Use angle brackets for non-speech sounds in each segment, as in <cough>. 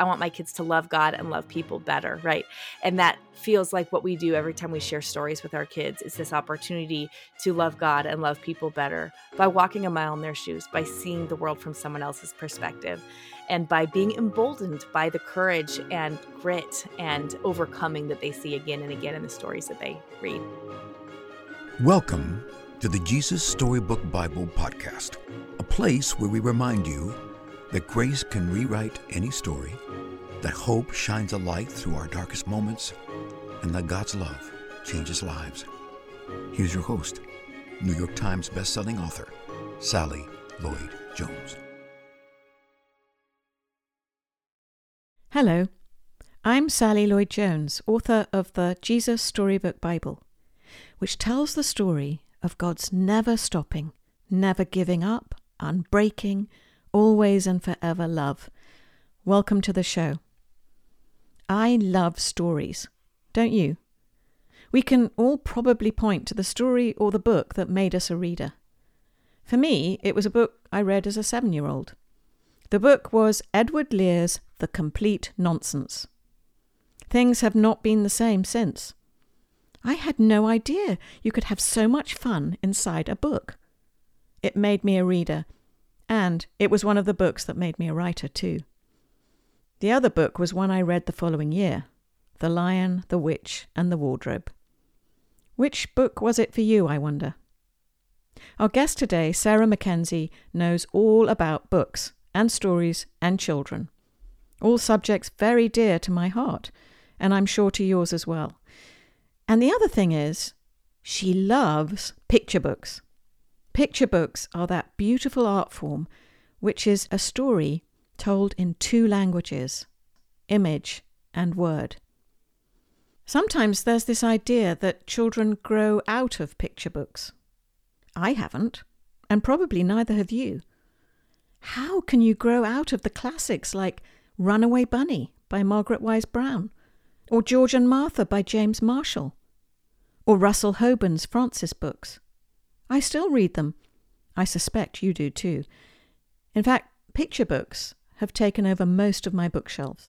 I want my kids to love God and love people better, right? And that feels like what we do every time we share stories with our kids. It's this opportunity to love God and love people better by walking a mile in their shoes, by seeing the world from someone else's perspective, and by being emboldened by the courage and grit and overcoming that they see again and again in the stories that they read. Welcome to the Jesus Storybook Bible Podcast, a place where we remind you that grace can rewrite any story, that hope shines a light through our darkest moments, and that God's love changes lives. Here's your host, New York Times bestselling author, Sally Lloyd Jones. Hello, I'm Sally Lloyd Jones, author of the Jesus Storybook Bible, which tells the story of God's never stopping, never giving up, unbreaking, always and forever love. Welcome to the show. I love stories, don't you? We can all probably point to the story or the book that made us a reader. For me, it was a book I read as a seven year old. The book was Edward Lear's The Complete Nonsense. Things have not been the same since. I had no idea you could have so much fun inside a book. It made me a reader, and it was one of the books that made me a writer, too. The other book was one I read the following year The Lion, the Witch, and the Wardrobe. Which book was it for you, I wonder? Our guest today, Sarah Mackenzie, knows all about books and stories and children. All subjects very dear to my heart, and I'm sure to yours as well. And the other thing is, she loves picture books. Picture books are that beautiful art form which is a story told in two languages image and word. Sometimes there's this idea that children grow out of picture books. I haven't, and probably neither have you. How can you grow out of the classics like Runaway Bunny by Margaret Wise Brown, or George and Martha by James Marshall? or Russell Hoban's Frances books. I still read them. I suspect you do too. In fact, picture books have taken over most of my bookshelves.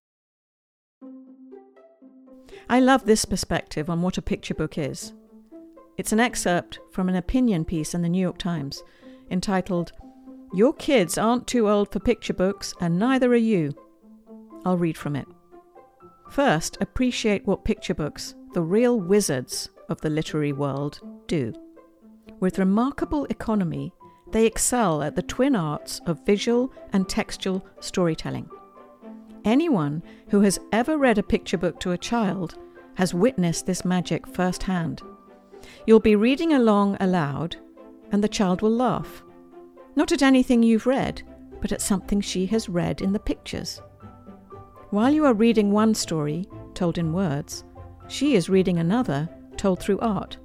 I love this perspective on what a picture book is. It's an excerpt from an opinion piece in the New York Times entitled, Your Kids Aren't Too Old for Picture Books, and Neither Are You. I'll read from it. First, appreciate what picture books, the real wizards of the literary world do. With remarkable economy, they excel at the twin arts of visual and textual storytelling. Anyone who has ever read a picture book to a child has witnessed this magic firsthand. You'll be reading along aloud, and the child will laugh. Not at anything you've read, but at something she has read in the pictures. While you are reading one story, told in words, she is reading another told through art.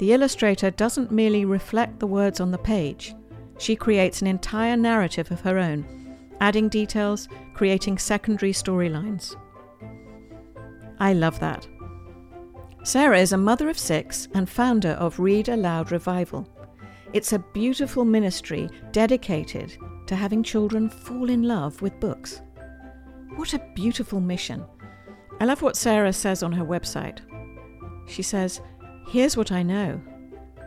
The illustrator doesn't merely reflect the words on the page, she creates an entire narrative of her own, adding details, creating secondary storylines. I love that. Sarah is a mother of six and founder of Read Aloud Revival. It's a beautiful ministry dedicated to having children fall in love with books. What a beautiful mission. I love what Sarah says on her website. She says, Here's what I know.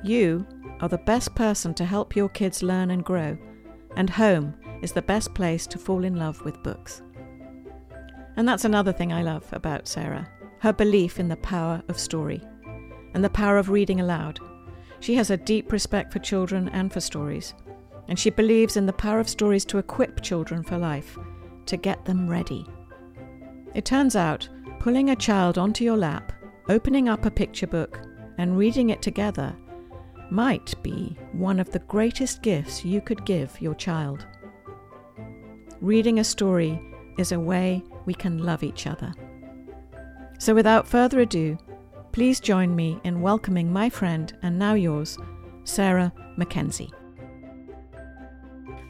You are the best person to help your kids learn and grow, and home is the best place to fall in love with books. And that's another thing I love about Sarah her belief in the power of story and the power of reading aloud. She has a deep respect for children and for stories, and she believes in the power of stories to equip children for life, to get them ready. It turns out, pulling a child onto your lap opening up a picture book and reading it together might be one of the greatest gifts you could give your child. Reading a story is a way we can love each other. So, without further ado, please join me in welcoming my friend and now yours, Sarah Mackenzie.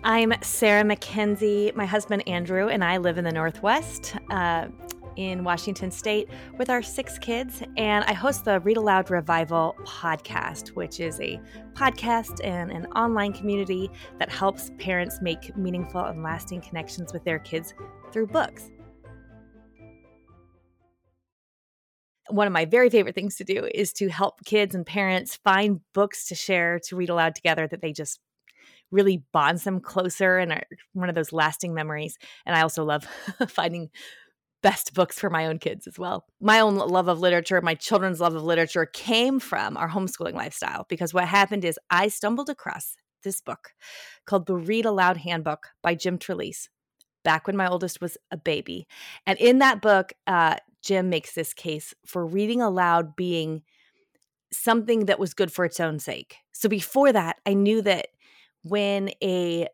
I'm Sarah Mackenzie. My husband Andrew and I live in the Northwest. Uh, in Washington State with our six kids, and I host the Read Aloud Revival podcast, which is a podcast and an online community that helps parents make meaningful and lasting connections with their kids through books. one of my very favorite things to do is to help kids and parents find books to share to read aloud together that they just really bonds them closer and are one of those lasting memories. And I also love <laughs> finding best books for my own kids as well. My own love of literature, my children's love of literature came from our homeschooling lifestyle because what happened is I stumbled across this book called The Read Aloud Handbook by Jim Trelease back when my oldest was a baby. And in that book, uh, Jim makes this case for reading aloud being something that was good for its own sake. So before that, I knew that when a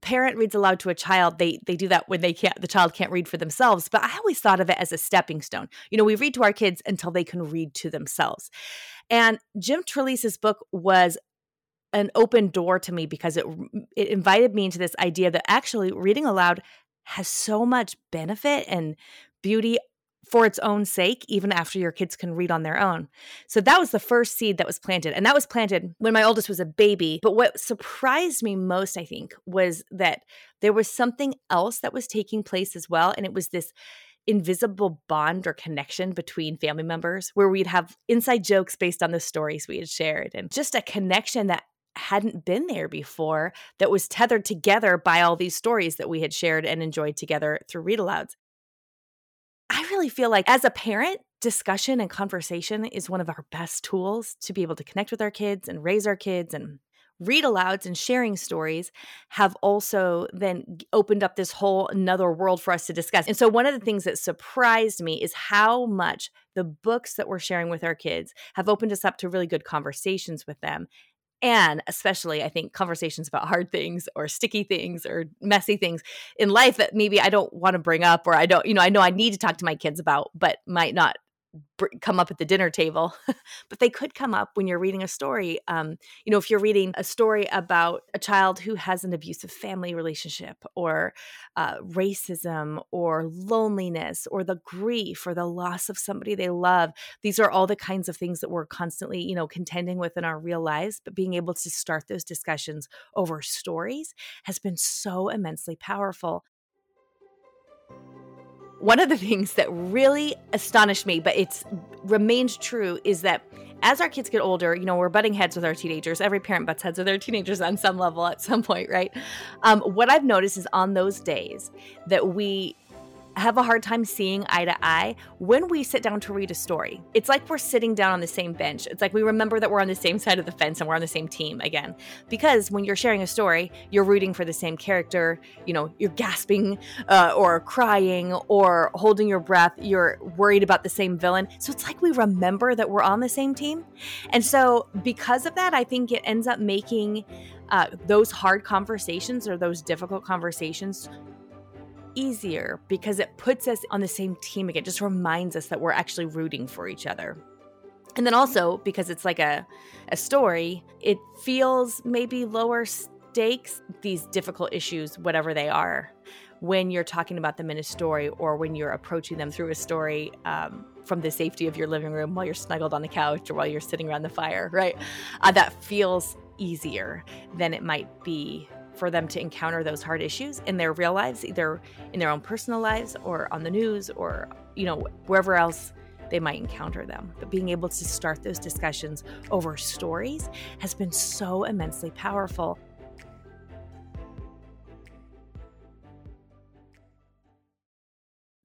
parent reads aloud to a child they they do that when they can't the child can't read for themselves. But i always thought of it as a stepping stone. You know we read to our kids until they can read to themselves. And jim trelease's book was an open door to me because it it invited me into this idea that actually reading aloud has so much benefit and beauty for its own sake, even after your kids can read on their own. So that was the first seed that was planted. And that was planted when my oldest was a baby. But what surprised me most, I think, was that there was something else that was taking place as well. And it was this invisible bond or connection between family members where we'd have inside jokes based on the stories we had shared and just a connection that hadn't been there before that was tethered together by all these stories that we had shared and enjoyed together through read alouds. I really feel like as a parent, discussion and conversation is one of our best tools to be able to connect with our kids and raise our kids and read alouds and sharing stories have also then opened up this whole another world for us to discuss. And so one of the things that surprised me is how much the books that we're sharing with our kids have opened us up to really good conversations with them and especially i think conversations about hard things or sticky things or messy things in life that maybe i don't want to bring up or i don't you know i know i need to talk to my kids about but might not come up at the dinner table, <laughs> but they could come up when you're reading a story. Um, you know, if you're reading a story about a child who has an abusive family relationship, or uh, racism, or loneliness, or the grief, or the loss of somebody they love, these are all the kinds of things that we're constantly, you know, contending with in our real lives. But being able to start those discussions over stories has been so immensely powerful one of the things that really astonished me, but it's remained true, is that as our kids get older, you know, we're butting heads with our teenagers. Every parent butts heads with their teenagers on some level at some point, right? Um, what I've noticed is on those days that we have a hard time seeing eye to eye when we sit down to read a story. It's like we're sitting down on the same bench. It's like we remember that we're on the same side of the fence and we're on the same team again. Because when you're sharing a story, you're rooting for the same character. You know, you're gasping uh, or crying or holding your breath. You're worried about the same villain. So it's like we remember that we're on the same team. And so because of that, I think it ends up making uh, those hard conversations or those difficult conversations easier because it puts us on the same team again, just reminds us that we're actually rooting for each other. And then also because it's like a, a story, it feels maybe lower stakes, these difficult issues, whatever they are, when you're talking about them in a story or when you're approaching them through a story um, from the safety of your living room while you're snuggled on the couch or while you're sitting around the fire, right? Uh, that feels easier than it might be for them to encounter those hard issues in their real lives, either in their own personal lives or on the news or, you know, wherever else they might encounter them. But being able to start those discussions over stories has been so immensely powerful.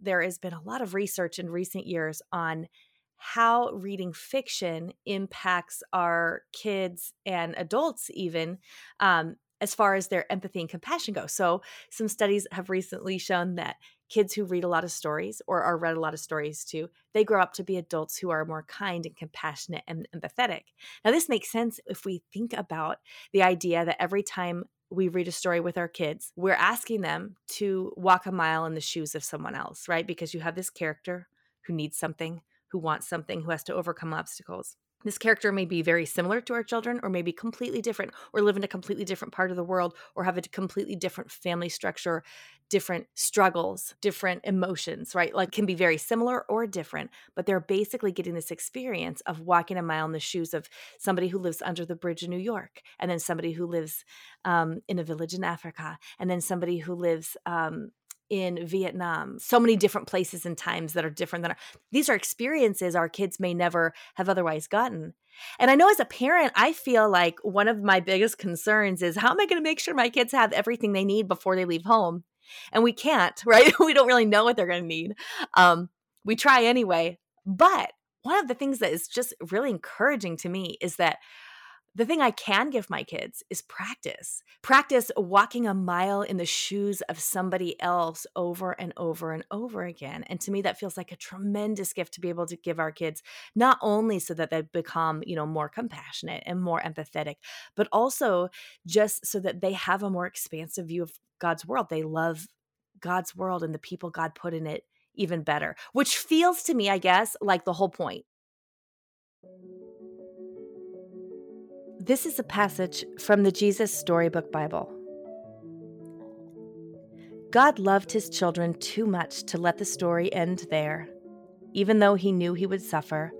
There has been a lot of research in recent years on how reading fiction impacts our kids and adults, even um, as far as their empathy and compassion go. So, some studies have recently shown that kids who read a lot of stories or are read a lot of stories to, they grow up to be adults who are more kind and compassionate and empathetic. Now, this makes sense if we think about the idea that every time we read a story with our kids, we're asking them to walk a mile in the shoes of someone else, right? Because you have this character who needs something, who wants something, who has to overcome obstacles this character may be very similar to our children or maybe completely different or live in a completely different part of the world or have a completely different family structure different struggles different emotions right? Like can be very similar or different but they're basically getting this experience of walking a mile in the shoes of somebody who lives under the bridge in new york and then somebody who lives um, in a village in africa and then somebody who lives um, in Vietnam, so many different places and times that are different than our, these are experiences our kids may never have otherwise gotten. And I know as a parent, I feel like one of my biggest concerns is how am I going to make sure my kids have everything they need before they leave home? And we can't, <laughs> right? we don't really know what they're going to need. Um, we try anyway. But one of the things that is just really encouraging to me is that the thing I can give my kids is practice. Practice walking a mile in the shoes of somebody else over and over and over again. And to me, that feels like a tremendous gift to be able to give our kids, not only so that they become, you know, more compassionate and more empathetic, but also just so that they have a more expansive view of God's world. They love God's world and the people God put in it even better, which feels to me, I guess, like the whole point. This is a passage from the Jesus Storybook Bible. God loved his children too much to let the story end there. Even though he knew he would suffer,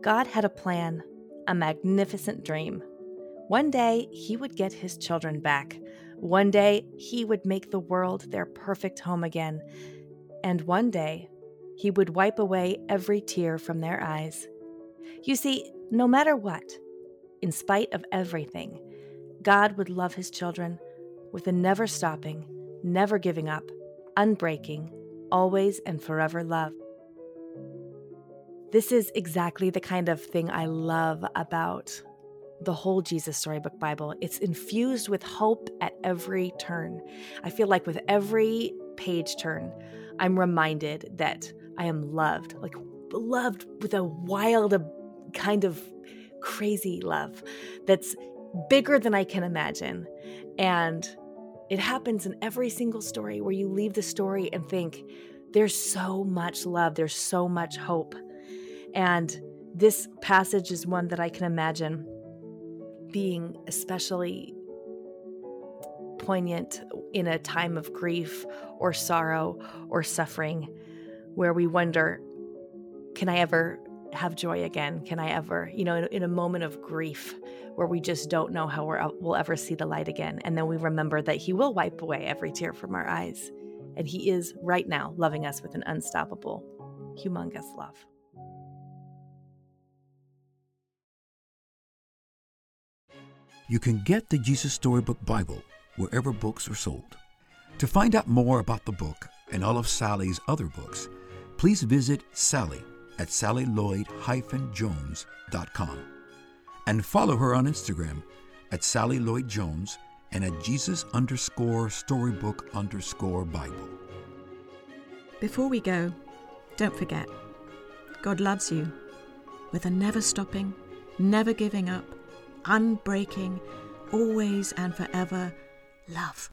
God had a plan, a magnificent dream. One day, he would get his children back. One day, he would make the world their perfect home again. And one day, he would wipe away every tear from their eyes. You see, no matter what, in spite of everything, God would love his children with a never stopping, never giving up, unbreaking, always and forever love. This is exactly the kind of thing I love about the whole Jesus Storybook Bible. It's infused with hope at every turn. I feel like with every page turn, I'm reminded that I am loved, like loved with a wild kind of crazy love that's bigger than I can imagine. And it happens in every single story where you leave the story and think, there's so much love, there's so much hope. And this passage is one that I can imagine being especially poignant in a time of grief or sorrow or suffering where we wonder, can I ever have joy again? Can I ever, you know, in, in a moment of grief where we just don't know how we will ever see the light again? And then we remember that He will wipe away every tear from our eyes. And He is right now loving us with an unstoppable, humongous love. You can get the Jesus Storybook Bible wherever books are sold. To find out more about the book and all of Sally's other books, please visit Sally at sallylloyd-jones.com and follow her on Instagram at Sally Lloyd Jones and at Jesus underscore storybook underscore Bible. Before we go, don't forget, God loves you with a never stopping, never giving up, unbreaking, always and forever love.